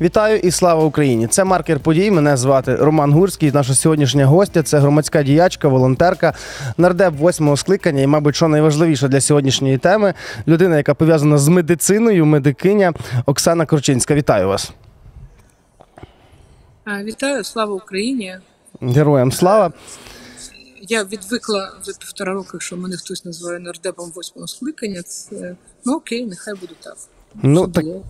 Вітаю і слава Україні! Це маркер подій. Мене звати Роман Гурський. Наша сьогоднішня гостя це громадська діячка, волонтерка, нардеп восьмого скликання. І, мабуть, що найважливіше для сьогоднішньої теми людина, яка пов'язана з медициною, медикиня Оксана Корчинська. Вітаю вас! Вітаю, слава Україні. Героям слава! Я відвикла за півтора року, що мене хтось називає нардепом восьмого скликання. Це ну окей, нехай буде так. Ну так, було.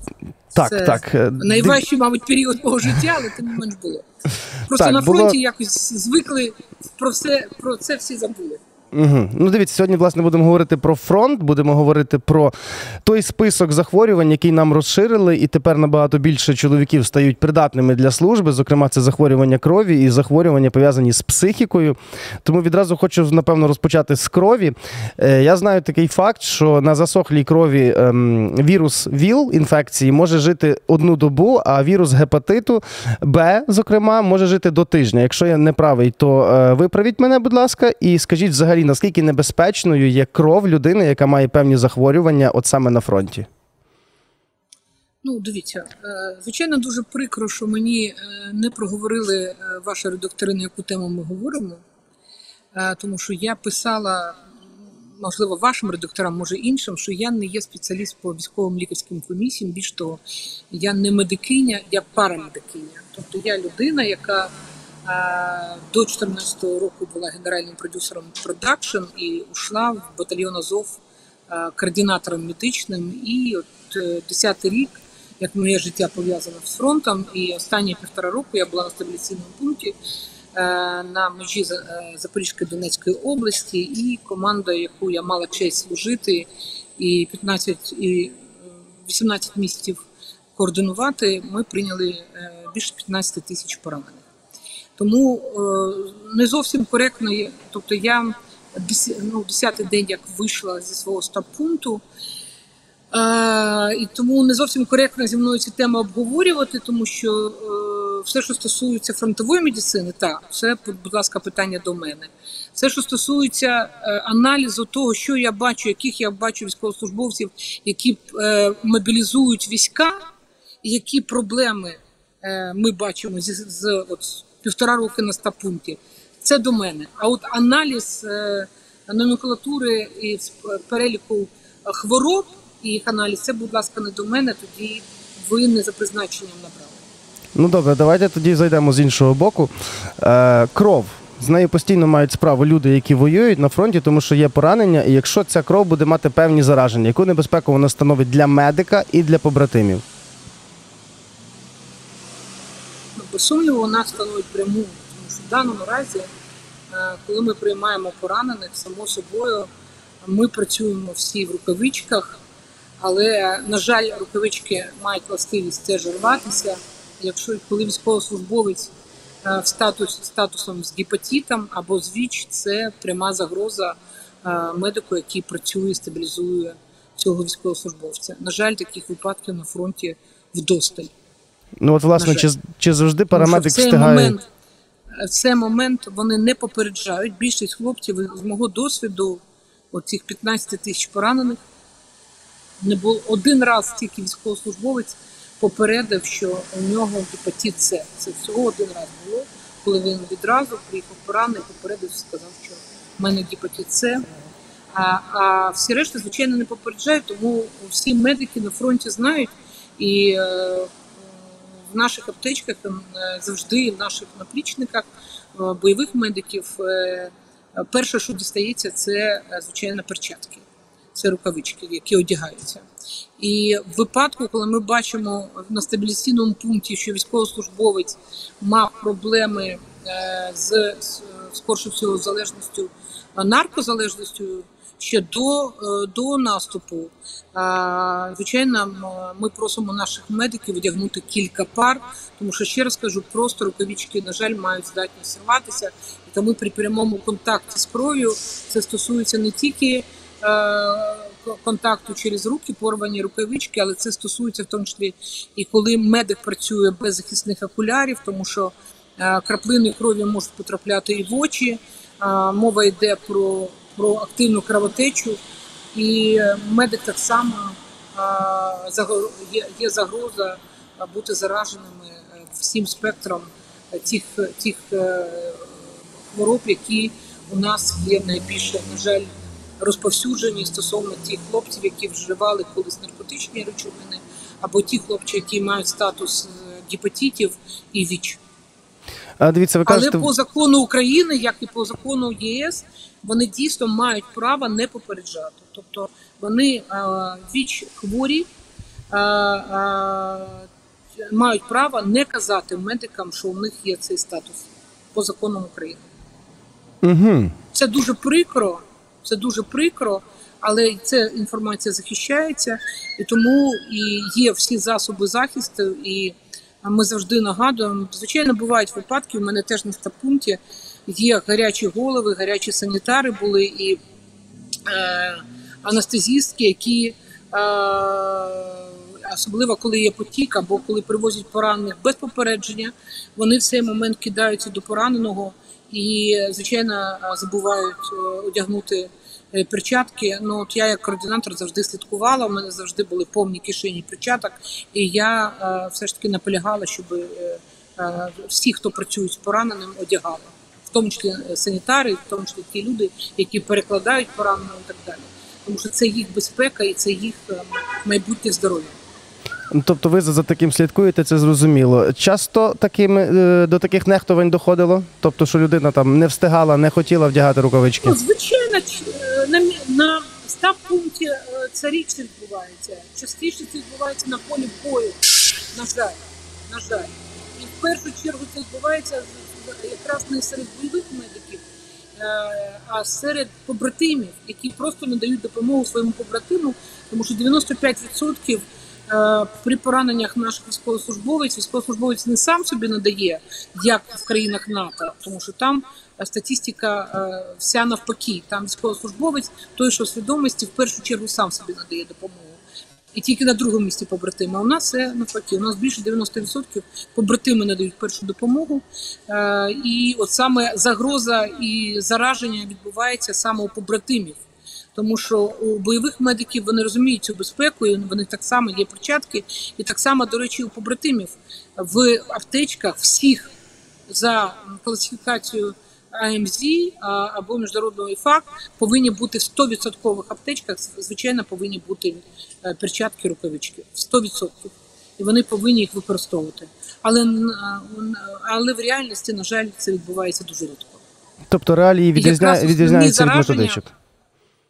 так, Це так. е, Найважчий, мабуть, період мого життя, але тим не менш було. Просто Так, на було- фронті якось звикли про все про це всі забули. Угу. Ну, дивіться, сьогодні власне будемо говорити про фронт, будемо говорити про той список захворювань, який нам розширили, і тепер набагато більше чоловіків стають придатними для служби. Зокрема, це захворювання крові і захворювання пов'язані з психікою. Тому відразу хочу напевно розпочати з крові. Е, Я знаю такий факт, що на засохлій крові ем, вірус ВІЛ інфекції може жити одну добу, а вірус гепатиту Б, зокрема, може жити до тижня. Якщо я не правий, то е, виправіть мене, будь ласка, і скажіть взагалі, наскільки небезпечною є кров людини, яка має певні захворювання, от саме на фронті. Ну, дивіться, е, звичайно, дуже прикро, що мені е, не проговорили е, ваші редактори, на яку тему ми говоримо. Тому що я писала, можливо, вашим редакторам, може іншим, що я не є спеціаліст по військовим лікарським комісіям. Більш того, я не медикиня, я парамедикиня. Тобто я людина, яка до 2014 року була генеральним продюсером продакшн і ушла в батальйон Азов е, координатором медичним. І от е, 10 рік, як моє життя пов'язане з фронтом, і останні півтора року я була на стабіляційному пункті е, на межі За- е, Запорізької Донецької області, і команда, яку я мала честь служити, і 15 і е, 18 місяців координувати, ми прийняли е, більше 15 тисяч поранених. Тому е, не зовсім коректно є. Тобто я ну, 10-й день як вийшла зі свого стаб-пункту, е, і тому не зовсім коректно зі мною ці теми обговорювати, тому що е, все, що стосується фронтової медицини, так, це, будь ласка, питання до мене. Все, що стосується аналізу того, що я бачу, яких я бачу військовослужбовців, які мобілізують війська, які проблеми ми бачимо з, з от, півтора роки на стапункті, це до мене. А от аналіз е, номенклатури і переліку хвороб і їх аналіз, це, будь ласка, не до мене, тоді ви не за призначенням набрали. Ну добре, давайте тоді зайдемо з іншого боку. Е, кров. З нею постійно мають справу люди, які воюють на фронті, тому що є поранення, і якщо ця кров буде мати певні зараження, яку небезпеку вона становить для медика і для побратимів? Ну, Без сумніву, вона становить пряму, тому що в даному разі, е, коли ми приймаємо поранених, само собою ми працюємо всі в рукавичках, але, на жаль, рукавички мають властивість теж рватися. Якщо коли військовослужбовець е, в статус, статусом з гепатитом або з ВІЧ, це пряма загроза е, медику, який працює, стабілізує цього військовослужбовця. На жаль, таких випадків на фронті вдосталь. Ну от власне, чи, чи завжди Тому парамедик цей встигає? момент, в цей момент вони не попереджають. Більшість хлопців з мого досвіду, оцих 15 тисяч поранених, не було один раз тільки військовослужбовець попередив, що у нього гепатит С. Це всього один раз було, коли він відразу приїхав поранений, попередив, сказав, що в мене гепатит С. А, а всі решта, звичайно, не попереджають, тому всі медики на фронті знають і. В наших аптечках е, завжди в наших наплічниках е, бойових медиків е, перше, що дістається, це звичайно перчатки, це рукавички, які одягаються. І в випадку, коли ми бачимо на стабіляційному пункті, що військовослужбовець мав проблеми з, скорше всього залежністю наркозалежністю. Ще до, е, до наступу, звичайно, ми просимо наших медиків одягнути кілька пар, тому що ще раз кажу, просто рукавички, на жаль, мають здатність рватися, і тому при прямому контакті з кров'ю це стосується не тільки е, контакту через руки, порвані рукавички, але це стосується в тому числі і коли медик працює без захисних окулярів, тому що е, краплини крові можуть потрапляти і в очі. Е, Мова йде про, про активну кровотечу, і е, медик так само е, є, загроза е, бути зараженими всім спектром тих, тих хвороб, які у нас є найбільше, на жаль, розповсюджені стосовно тих хлопців, які вживали колись наркотичні речовини, або ті хлопці, які мають статус гепатитів і ВІЧ. Дивіться, ви кажете, Але по закону України, як і по закону ЄС, вони дійсно мають право не попереджати. Тобто вони віч хворі мають право не казати медикам, що у них є цей статус по законам України. угу. Це дуже прикро, це дуже прикро, але ця інформація захищається, і тому і є всі засоби захисту, і ми завжди нагадуємо. Звичайно, бувають випадки. У мене теж на стаб-пункті є гарячі голови, гарячі санітари були і е, анестезістки, які. Е, Особливо коли є потік або коли привозять поранених без попередження, вони в цей момент кидаються до пораненого і, звичайно, забувають е, одягнути перчатки. Ну от я як координатор завжди слідкувала. У мене завжди були повні кишені перчаток, і я е, все ж таки наполягала, щоб е, е, всі, хто працюють з пораненим, одягали, в тому числі е, санітари, в тому числі ті люди, які перекладають пораненого і так далі. Тому що це їх безпека і це їх е, майбутнє здоров'я. Тобто ви за таким слідкуєте, це зрозуміло. Часто таким, е, до таких нехтувань доходило? Тобто, що людина там не встигала, не хотіла вдягати рукавички? Ну, звичайно, е, на, на стаб пункті е, це рідше відбувається. Частіше це відбувається на полі бою. На жаль, на жаль. І в першу чергу це відбувається якраз не серед бойових медиків, а серед побратимів, які просто надають допомогу своєму побратиму, тому що 95% е, при пораненнях наших військовослужбовець, військовослужбовець не сам собі надає, як в країнах НАТО, тому що там е, статистика е, вся навпаки. Там військовослужбовець, той, що в свідомості, в першу чергу сам собі надає допомогу. І тільки на другому місці побратими. У нас це навпаки. У нас більше 90% побратими надають першу допомогу. Е, і от саме загроза і зараження відбувається саме у побратимів. Тому що у бойових медиків вони розуміють цю безпеку, і вони так само є перчатки, і так само, до речі, у побратимів в аптечках всіх за класифікацією АМЗ або міжнародного ІФАК повинні бути в 100% аптечках. Звичайно, повинні бути е, перчатки, рукавички в 100%. І вони повинні їх використовувати. Але але в реальності, на жаль, це відбувається дуже рідко. Тобто реалії відрізня... відрізняються від методичок.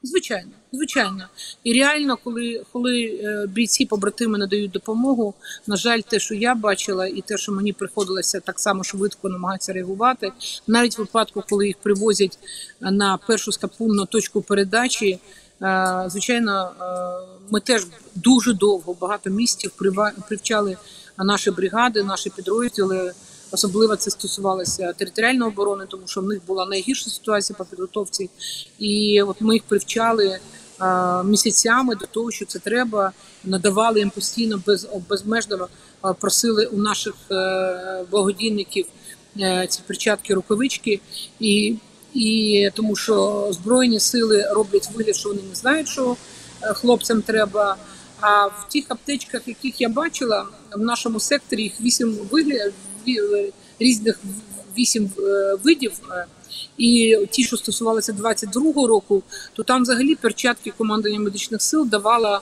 Звичайно, звичайно. І реально, коли, коли е, бійці побратими надають допомогу, на жаль, те, що я бачила, і те, що мені приходилося так само швидко намагатися реагувати, навіть в випадку, коли їх привозять на першу стапунну точку передачі. е, Звичайно, е, ми теж дуже довго, багато місяців прива- привчали наші бригади, наші підрозділи. Особливо це стосувалося територіальної оборони, тому що в них була найгірша ситуація по підготовці. І от ми їх привчали місяцями до того, що це треба. Надавали їм постійно без безмежно просили у наших е, благодійників е, ці перчатки, рукавички. І, і тому що збройні сили роблять вигляд, що вони не знають, що е, хлопцям треба. А в тих аптечках, яких я бачила, в нашому секторі їх вісім різних вісім е, видів. е, І ті, що стосувалися 22-го року, то там взагалі перчатки командування медичних сил давала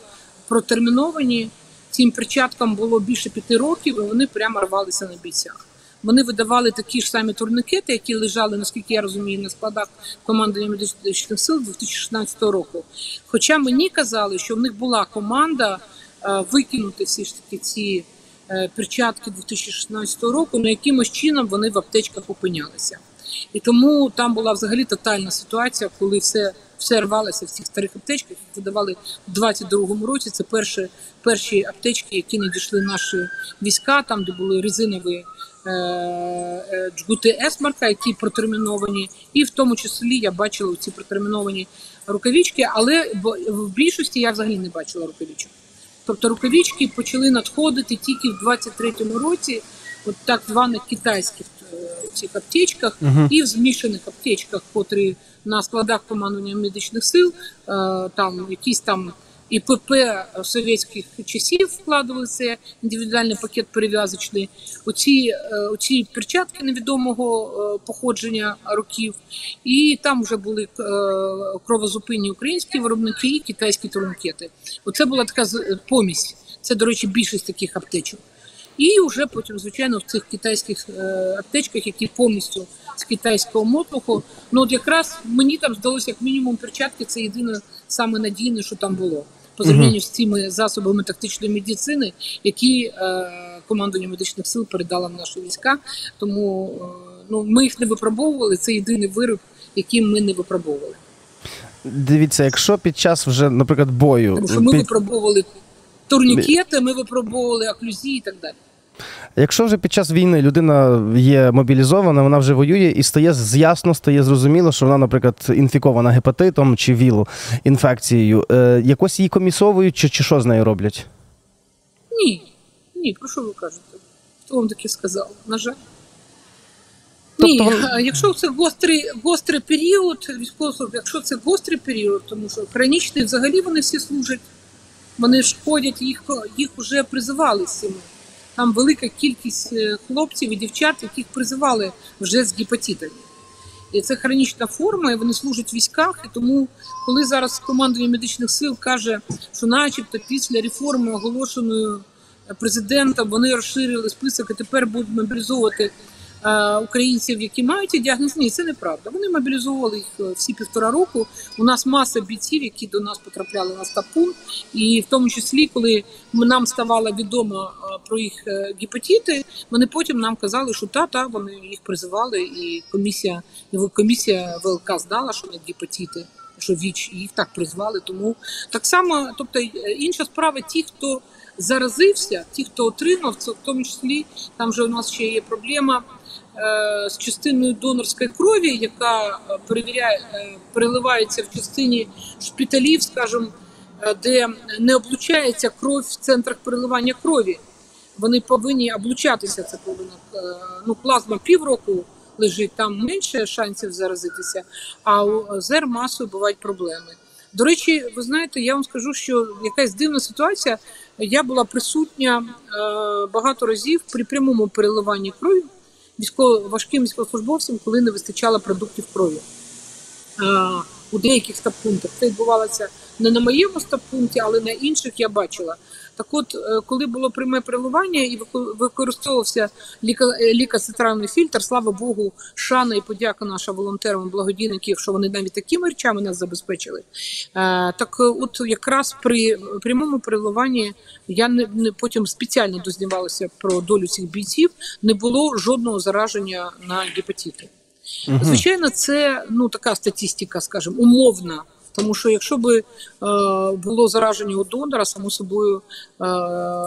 протерміновані. Цим перчаткам було більше п'яти років, і вони прямо рвалися на бійцях. Вони видавали такі ж самі турникети, які лежали, наскільки я розумію, на складах командування медичних сил 2016 року. Хоча мені казали, що в них була команда е, викинути всі ж таки ці е, перчатки 2016 року, але якимось чином вони в аптечках опинялися. І тому там була взагалі тотальна ситуація, коли все, все рвалося в цих старих аптечках, які видавали в 22-му році. Це перші, перші аптечки, які надійшли наші війська, там де були резинові е, е, джгути Есмарка, які протерміновані, і в тому числі я бачила ці протерміновані рукавички, але в більшості я взагалі не бачила рукавичок. Тобто рукавички почали надходити тільки в 23-му році, от так званих китайських е, цих аптечках Мгм. і в змішаних аптечках, котрі на складах командування медичних сил, е, там якісь там і ПП совєтських часів вкладували це індивідуальний пакет перев'язочний. Оці, е, оці перчатки невідомого е, походження років, і там вже були е, кровозупинні українські виробники і китайські турнікети. Оце була така помість. Це, до речі, більшість таких аптечок. І вже потім, звичайно, в цих китайських е, аптечках, які повністю з китайського мотлуху, ну от якраз мені там здалося, як мінімум, перчатки це єдине саме надійне, що там було. По зрівнянню з цими засобами тактичної медицини, які е, командування медичних сил передала в наші війська. Тому е, ну ми їх не випробовували. Це єдиний вироб, який ми не випробовували. Дивіться, якщо під час вже, наприклад, бою Тому що ми під- випробовували турнікети, ми випробовували оклюзії і так далі. Якщо вже під час війни людина є мобілізована, вона вже воює і стає з- ясно, стає зрозуміло, що вона, наприклад, інфікована гепатитом чи вілу інфекцією, е, якось її комісовують, чи, чи що з нею роблять? Ні, ні, про що ви кажете? Хто вам таке сказав? На жаль. Тобто Ні, вон- якщо це гострий, гострий період, військовослужб, якщо це гострий період, тому що хронічний взагалі вони всі служать, вони ж ходять, їх, їх вже призивали з цими. Там велика кількість е, хлопців і дівчат, яких призивали вже з гепатитами. І це хронічна форма, і вони служать в військах. І тому, коли зараз командування медичних сил каже, що, начебто, після реформи, оголошеної президентом, вони розширили список і тепер будуть мобілізовувати е, українців, які мають ці діагнози. Ні, це неправда. Вони мобілізовували їх е, всі півтора року. У нас маса бійців, які до нас потрапляли на стапун, і в тому числі, коли нам ставало відомо е, про їх е, гепатити, вони потім нам казали, що та, та вони їх призивали, і комісія, комісія ВЛК здала, що не гепатити. Що ВІЧ їх так призвали, тому так само, тобто е, інша справа, ті, хто заразився, ті, хто отримав, це в тому числі там же у нас ще є проблема е, з частиною донорської крові, яка е, перевіряє, е, переливається в частині шпиталів, скажімо, е, де не облучається кров в центрах переливання крові. Вони повинні облучатися. Це повинно е, ну, плазма півроку лежить, там менше шансів заразитися, а у ЗР масою бувають проблеми. До речі, ви знаєте, я вам скажу, що якась дивна ситуація. Я була присутня е, багато разів при прямому переливанні крові військово важким військовослужбовцям, коли не вистачало продуктів крові. У деяких стаб-пунктах це відбувалося не на моєму стаб-пункті, але на інших я бачила. Так от, е, коли було пряме переливання і використовувався ліка- е, лікоцентральний фільтр, слава Богу, шана і подяка наша волонтерам, благодійників, що вони навіть такими речами нас забезпечили. Е, Так от якраз при прямому переливанні я не, не потім спеціально дознавалася про долю цих бійців, не було жодного зараження на гепатити. Звичайно, це ну така статистика, скажімо, умовна. Тому що якщо би е, було зараження у донора, само собою е,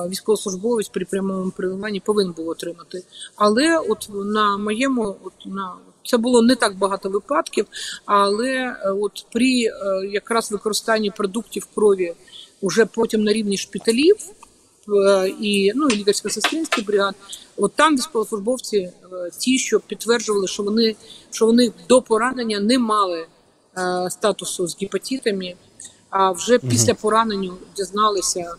військовослужбовець при прямому переливанні повинен був отримати. Але от на моєму, от на це було не так багато випадків, але е, от при якраз використанні продуктів крові уже потім на рівні шпиталів і ну і лікарсько-сестринських бригад, от там військовослужбовці ті, що підтверджували, що вони що вони до поранення не мали статусу з гепатитами, а вже після поранення дізналися.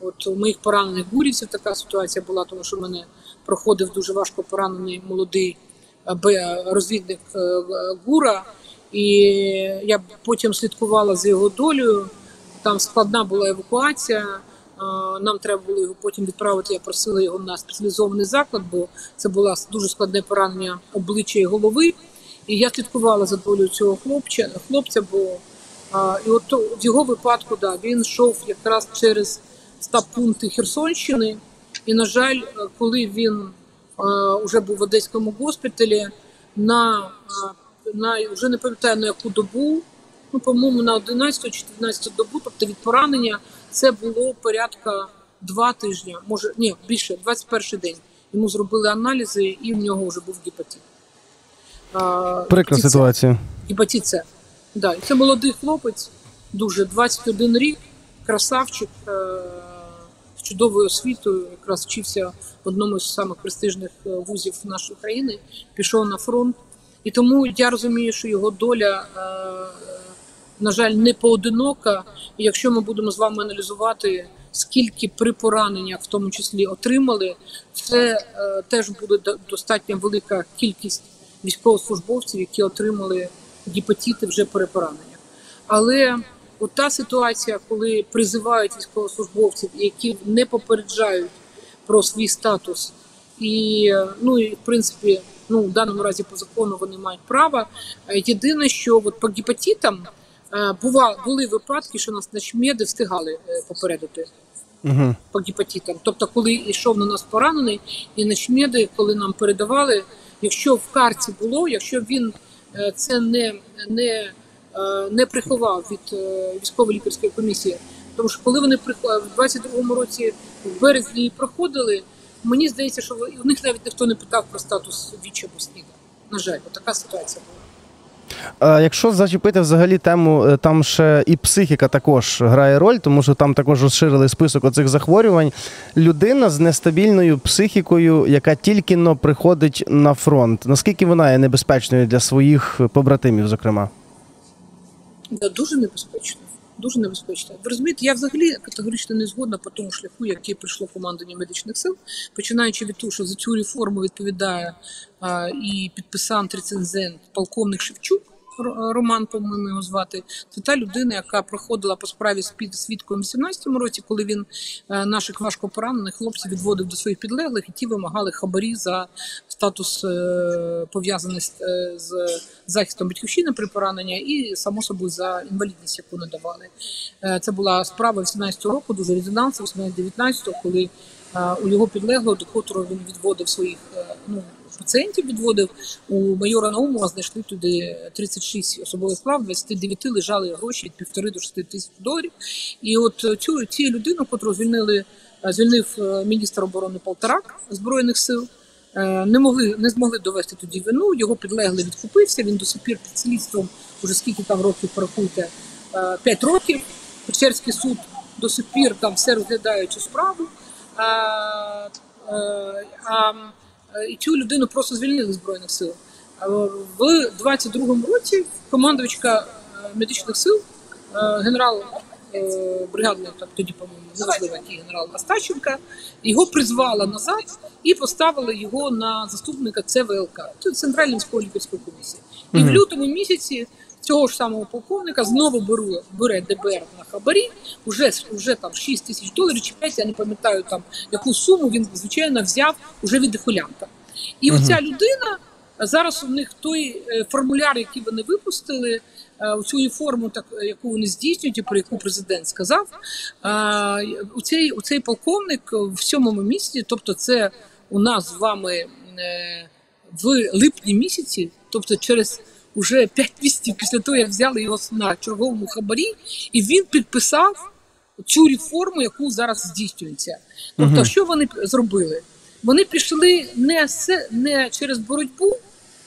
От у моїх поранених гурівців така ситуація була, тому що в мене проходив дуже важко поранений молодий е, розвідник е, гура, і я потім слідкувала за його долею. Там складна була евакуація. е, Нам треба було його потім відправити. Я просила його на спеціалізований заклад, бо це було дуже складне поранення обличчя і голови. І я слідкувала за долею цього хлопця, хлопця, бо а, і от в його випадку да, він йшов якраз через стаб-пункти Херсонщини. І, на жаль, е, коли він вже був в Одеському госпіталі, на, на вже не пам'ятаю на яку добу, ну, по-моєму, на 11 чи 14 добу, тобто від поранення, це було порядка два тижні, може ні, більше, 21 день. Йому зробили аналізи, і в нього вже був гепатит. Прикра ситуація. Гепатит С. Да, це молодий хлопець, дуже 21 рік, красавчик е- з чудовою освітою, якраз вчився в одному з самих престижних е, вузів нашої країни, пішов на фронт. І тому я розумію, що його доля е- на жаль, не поодинока. І якщо ми будемо з вами аналізувати, скільки при пораненнях, в тому числі, отримали, це теж буде до- достатньо велика кількість військовослужбовців, які отримали гепатити вже при пораненнях. Але от та ситуація, коли призивають військовослужбовців, які не попереджають про свій статус, і ну і в принципі, ну в даному разі по закону вони мають право. Е, Єдине, що от по гепатитам е, бува були випадки, що нас начмеди встигали е, попередити Угу. по гепатитам. Тобто, коли йшов на нас поранений, і начмеди, коли нам передавали, якщо в карті було, якщо він е, це не, не, е, не приховав від е, військово-лікарської комісії, тому що коли вони в 22-му році в березні проходили, мені здається, що в них навіть ніхто не питав про статус віччя або СНІДа. На жаль, така ситуація була. А якщо зачепити взагалі тему, е, там ще і психіка також грає роль, тому що там також розширили список оцих захворювань. Людина з нестабільною психікою, яка тільки но приходить на фронт. Наскільки вона є небезпечною для своїх побратимів, зокрема? Да, дуже небезпечно. Дуже небезпечно. Ви розумієте, я взагалі категорично не згодна по тому шляху, який прийшло командування медичних сил, починаючи від того, що за цю реформу відповідає а, і підписант рецензент полковник Шевчук. Ро- Роман, по-моєму, його звати. Це та людина, яка проходила по справі з під свідком у 18-му році, коли він е, наших важко поранених хлопців відводив до своїх підлеглих, і ті вимагали хабарі за статус е, пов'язаний з, е, захистом батьківщини при пораненні і само собою за інвалідність, яку надавали. Це була справа 18-го року, дуже резонансна, 18-19, коли у його підлеглого, до котрого він відводив своїх ну, пацієнтів, відводив у майора Наумова знайшли туди 36 особових справ, 29 лежали гроші від півтори до 6 тисяч доларів. І от цю ці людину, котру звільнили, е, звільнив е, міністр оборони Полторак збройних сил. Е, Не могли не змогли довести тоді вину. Його підлеглий відкупився. Він до сих пір під слідством, уже скільки там років порахуйте, 5 років. Печерський суд до сих пір там все розглядає цю справу. А, а, і цю людину просто звільнили з збройних сил. В 22-му році командувачка е, медичних сил, е, генерал е, бригадний, так тоді, по-моєму, неважливо, який генерал Остаченка, його призвала назад і поставили його на заступника ЦВЛК, це Центральної військово лікарської комісії. І в лютому місяці цього ж самого полковника знову беру, бере ДБР на хабарі, уже, уже там 6 тисяч доларів чи 5, я не пам'ятаю там яку суму він звичайно взяв уже від дехулянта. І Мгм. оця людина зараз у них той е, формуляр, який вони випустили, е, цю форму, так яку вони здійснюють, і про яку президент сказав. е, У цей, у цей полковник в сьомому місяці, тобто це у нас з вами в липні місяці, тобто через уже 5 місяців після того, як взяли його на черговому хабарі, і він підписав цю реформу, яку зараз здійснюється. Тобто, Мгм. що вони зробили? Вони пішли не, з, не через боротьбу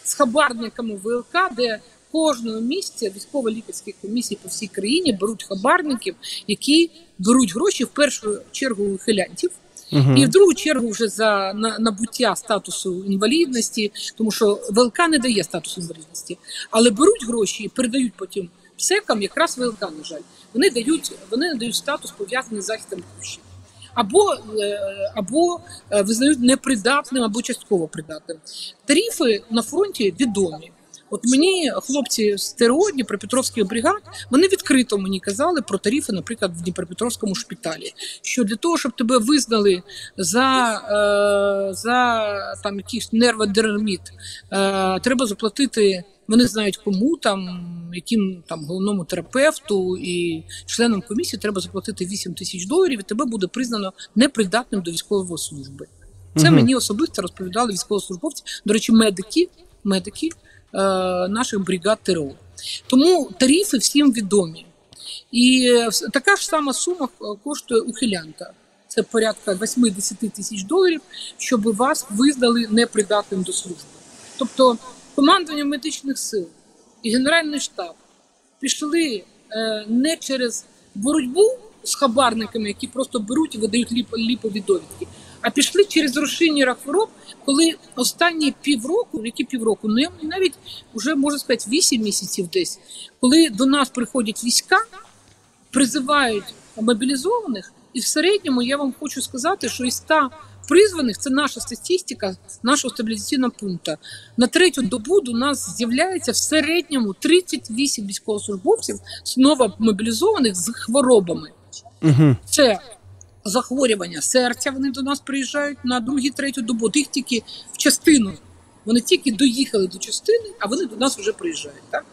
з хабарниками ВЛК, де кожного місяця військово-лікарські комісії по всій країні беруть хабарників, які беруть гроші в першу чергу у хилянтів. Угу. І в другу чергу вже за набуття статусу інвалідності, тому що ВЛК не дає статусу інвалідності, але беруть гроші і передають потім псекам, якраз ВЛК, на жаль. Вони дають, вони надають статус пов'язаний з захистом батьківщини. Або, е, або е, визнають непридатним, або частково придатним. Тарифи на фронті відомі. От мені хлопці з ТРО Дніпропетровських бригад вони відкрито мені казали про тарифи, наприклад, в Дніпропетровському шпиталі. Що для того, щоб тебе визнали за, е, за там якийсь нерводерміт, е, треба заплатити. Вони знають кому там, яким там головному терапевту і членам комісії треба заплатити 8 тисяч доларів, і тебе буде признано непридатним до військової служби. Це Мгм. мені особисто розповідали військовослужбовці, до речі, медики, медики наших бригад ТРО. Тому тарифи всім відомі. І е, така ж сама сума е, коштує ухилянта. Це порядка 8-10 тисяч доларів, щоб вас визнали непридатним до служби. Тобто командування медичних сил і Генеральний штаб пішли е, не через боротьбу з хабарниками, які просто беруть і видають ліп, ліпові довідки, а пішли через розширення хвороб, коли останні півроку, які півроку, не навіть вже можна сказати 8 місяців десь, коли до нас приходять війська, призивають мобілізованих, і в середньому я вам хочу сказати, що із 100 призваних це наша статистика нашого стабілізаційного пункту. На третю добу до нас з'являється в середньому 38 військовослужбовців знову мобілізованих з хворобами. Угу. Це захворювання серця. Вони до нас приїжджають на другу, третю добу. Їх тільки в частину. Вони тільки доїхали до частини, а вони до нас вже приїжджають. Так?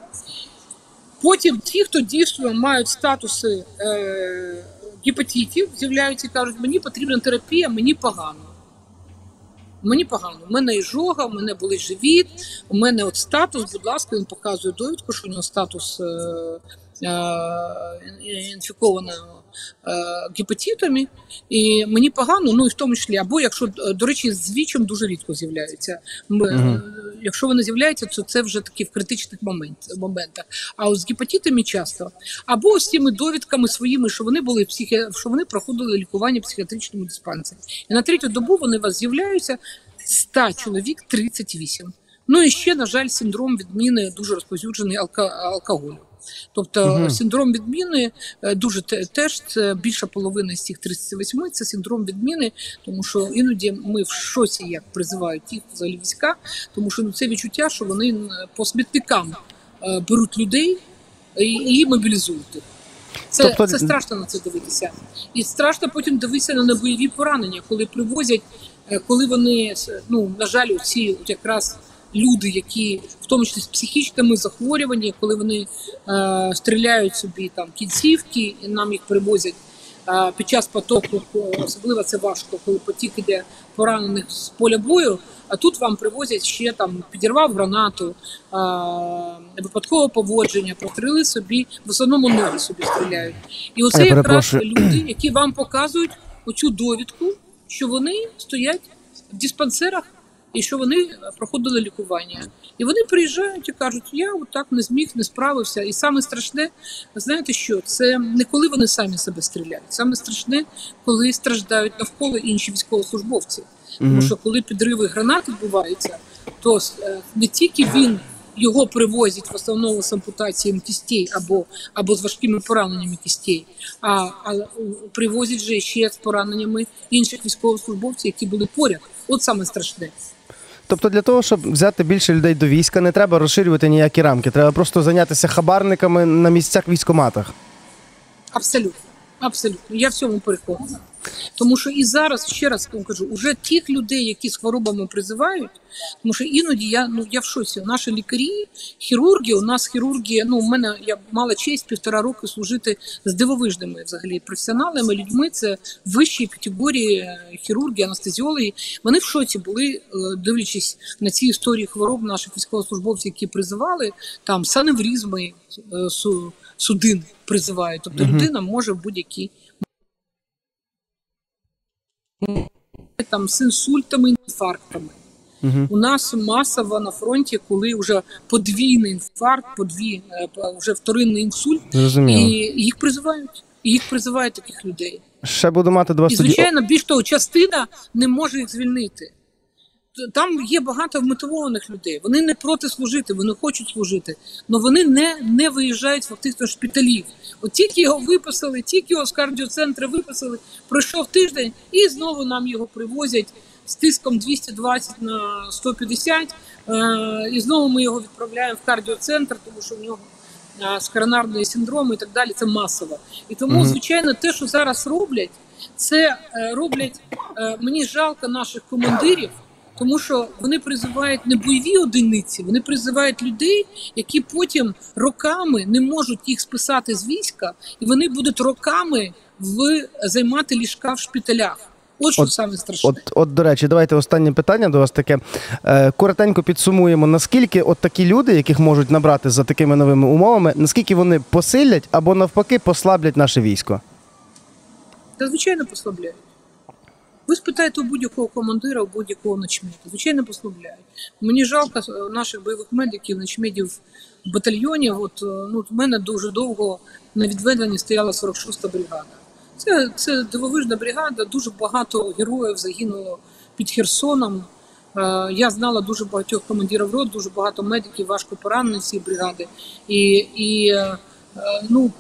Потім ті, хто дійсно мають статуси е, гепатитів, з'являються і кажуть, мені потрібна терапія, мені погано. Мені погано. У мене іжога, у мене болить живіт, у мене от статус, будь ласка, він показує довідку, що у нього статус е, е, інфікованого гепатитами, і мені погано, ну і в тому числі, або якщо, е, до речі, з вічем дуже рідко з'являються. Мгм. е, Якщо вони з'являються, то це вже такі в критичних момент, моментах. А от з гепатитами часто. Або з тими довідками своїми, що вони були психі... що вони проходили лікування в психіатричному диспансері. І на третю добу вони у вас з'являються 100 чоловік 38. Ну і ще, на жаль, синдром відміни дуже розповсюджений алка... алкоголю. Тобто Мгм. синдром відміни е, дуже теж це більша половина з цих 38 це синдром відміни, тому що іноді ми в шоці як призивають їх взагалі війська, тому що ну це відчуття, що вони по смітникам е, беруть людей і, і мобілізують їх. Це, Тобто- це страшно на це дивитися. І страшно потім дивитися на бойові поранення, коли привозять, е, коли вони ну на жаль, ці якраз люди, які в тому числі з психічними захворюваннями, коли вони е, стріляють собі там кінцівки, і нам їх привозять е, під час потоку. Особливо це важко, коли потік іде поранених з поля бою. А тут вам привозять ще там підірвав гранату, е, випадкове поводження, простріли собі, в основному ноги собі стріляють. І оце Я якраз перепрошую. люди, які вам показують оцю довідку, що вони стоять в диспансерах і що вони проходили лікування. І вони приїжджають і кажуть, я отак не зміг, не справився. І саме страшне, знаєте що? Це не коли вони самі себе стріляють. Саме страшне, коли страждають навколо інші військовослужбовці. Тому що коли підриви гранат відбуваються, то е, не тільки він. Його привозять в основному з ампутаціями кістей або, або з важкими пораненнями кістей, а, а привозять же ще з пораненнями інших військовослужбовців, які були поряд. От саме страшне. Тобто для того, щоб взяти більше людей до війська, не треба розширювати ніякі рамки. Треба просто зайнятися хабарниками на місцях військоматах. Абсолютно. Абсолютно. Я в цьому переконана. Тому що і зараз, ще раз вам кажу, уже тих людей, які з хворобами призивають, тому що іноді я ну я в шоці. Наші лікарі, хірурги, у нас хірурги, ну у мене я мала честь півтора роки служити з дивовижними взагалі професіоналами, людьми. Це вищі категорії е, хірурги, анестезіологи. Вони в шоці були, е, дивлячись на ці історії хвороб наших військовослужбовців, які призивали там саневрізми, е, судин призивають. Тобто Мгм. людина може в будь-який там з інсультами, інфарктами. Угу. У нас масово на фронті, коли вже подвійний інфаркт, подві е, вже вторинний інсульт, і їх призивають. І їх призивають таких людей. Ще буду мати до вас І звичайно, більш того, частина не може їх звільнити. Там є багато вмотивованих людей. Вони не проти служити, вони хочуть служити, але вони не, не виїжджають фактично з шпиталів. От тільки його виписали, тільки його з кардіоцентру виписали, пройшов тиждень, і знову нам його привозять з тиском 220 на 150, е, і знову ми його відправляємо в кардіоцентр, тому що в нього е, з коронарний синдром і так далі. Це масово. І тому, звичайно, те, що зараз роблять, це е, роблять мені жалко наших командирів. Тому що вони призивають не бойові одиниці, вони призивають людей, які потім роками не можуть їх списати з війська, і вони будуть роками в займати ліжка в шпиталях. От що От- саме страшне. От, от, до речі, давайте останнє питання до вас таке. Е, коротенько підсумуємо, наскільки от такі люди, яких можуть набрати за такими новими умовами, наскільки вони посилять або навпаки послаблять наше військо? Та звичайно послабляють. Ви спитаєте у будь-якого командира, у будь-якого начмеда. Звичайно, послабляють. Мені жалко е, наших бойових медиків, начмедів в батальйоні. От е, ну, в мене дуже довго на відведенні стояла 46-та бригада. Це, це дивовижна бригада, дуже багато героїв загинуло під Херсоном. Е, Я знала дуже багатьох командирів рот, дуже багато медиків, важко поранені цієї бригади. І, і ну,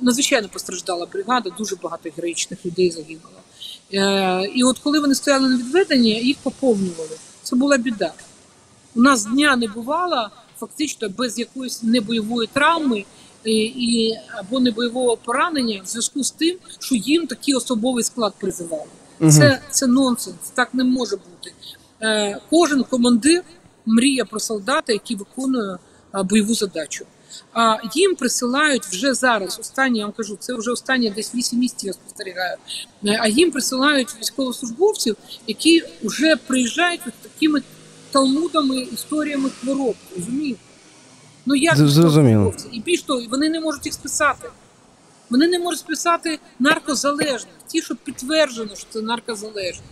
надзвичайно постраждала бригада, дуже багато героїчних людей загинуло. Е, І от коли вони стояли на відведенні, їх поповнювали. Це була біда. У нас дня не бувало фактично без якоїсь небойової травми і, і або небойового поранення в зв'язку з тим, що їм такий особовий склад призивали. Це, це нонсенс, так не може бути. Е, кожен командир мріє про солдата, який виконує е, бойову задачу. А їм присилають вже зараз. Останні я вам кажу, це вже останні десь 8 місяців я спостерігаю. Е, А їм присилають військовослужбовців, які вже приїжджають з такими талмудами, історіями хвороб. Розумієте? Ну як зрозуміло. І більш того, вони не можуть їх списати. Вони не можуть списати наркозалежних, ті, що підтверджено, що це наркозалежні.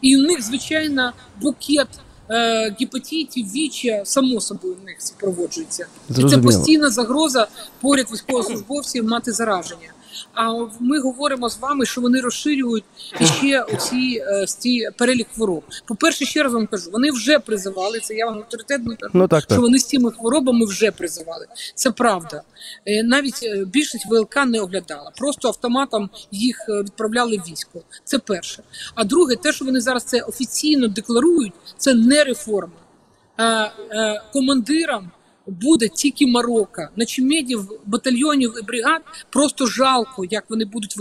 І у них, звичайно, букет е, гепатитів, віча, само собою, в них супроводжується. І це постійна загроза поряд військовослужбовців мати зараження. А ми говоримо з вами, що вони розширюють ще оці е, ці перелік хвороб. По-перше, ще раз вам кажу, вони вже призивали це. Я вам авторитетно кажу, Ну так, що вони з цими хворобами вже призивали. Це правда. Е, Навіть е, більшість ВЛК не оглядала. Просто автоматом їх відправляли в військо. Це перше. А друге, те, що вони зараз це офіційно декларують, це не реформа. Командирам буде тільки Марокко. Начмедів, батальйонів і бригад просто жалко, як вони будуть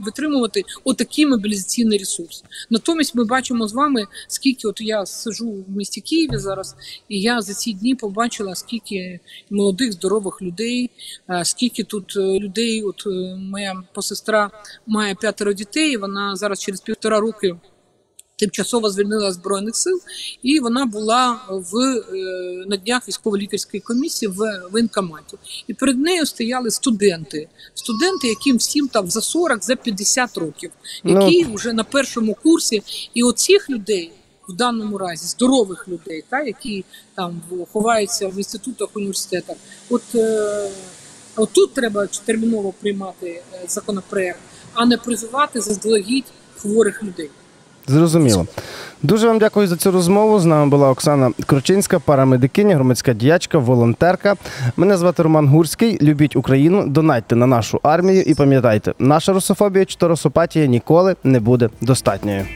витримувати отакий мобілізаційний ресурс. Натомість ми бачимо з вами, скільки от я сижу в місті Києві зараз, і я за ці дні побачила, скільки молодих здорових людей, е, скільки тут е, людей. От е, моя посестра має п'ятеро дітей. Вона зараз через півтора роки тимчасово звільнила збройних сил, і вона була в е, на днях військово-лікарської комісії в воєнкоматі. І перед нею стояли студенти, студенти, яким всім там за 40, за 50 років, Ну. які вже на першому курсі. І оцих людей. В даному разі здорових людей, та які там ховаються в інститутах, університетах. От, е, от тут треба терміново приймати е, законопроект, а не призивати заздалегідь хворих людей. Зрозуміло. Дуже вам дякую за цю розмову. З нами була Оксана Кручинська, парамедикиня, громадська діячка, волонтерка. Мене звати Роман Гурський. Любіть Україну, донайте на нашу армію і пам'ятайте, наша русофобія чи русопатія ніколи не буде достатньою.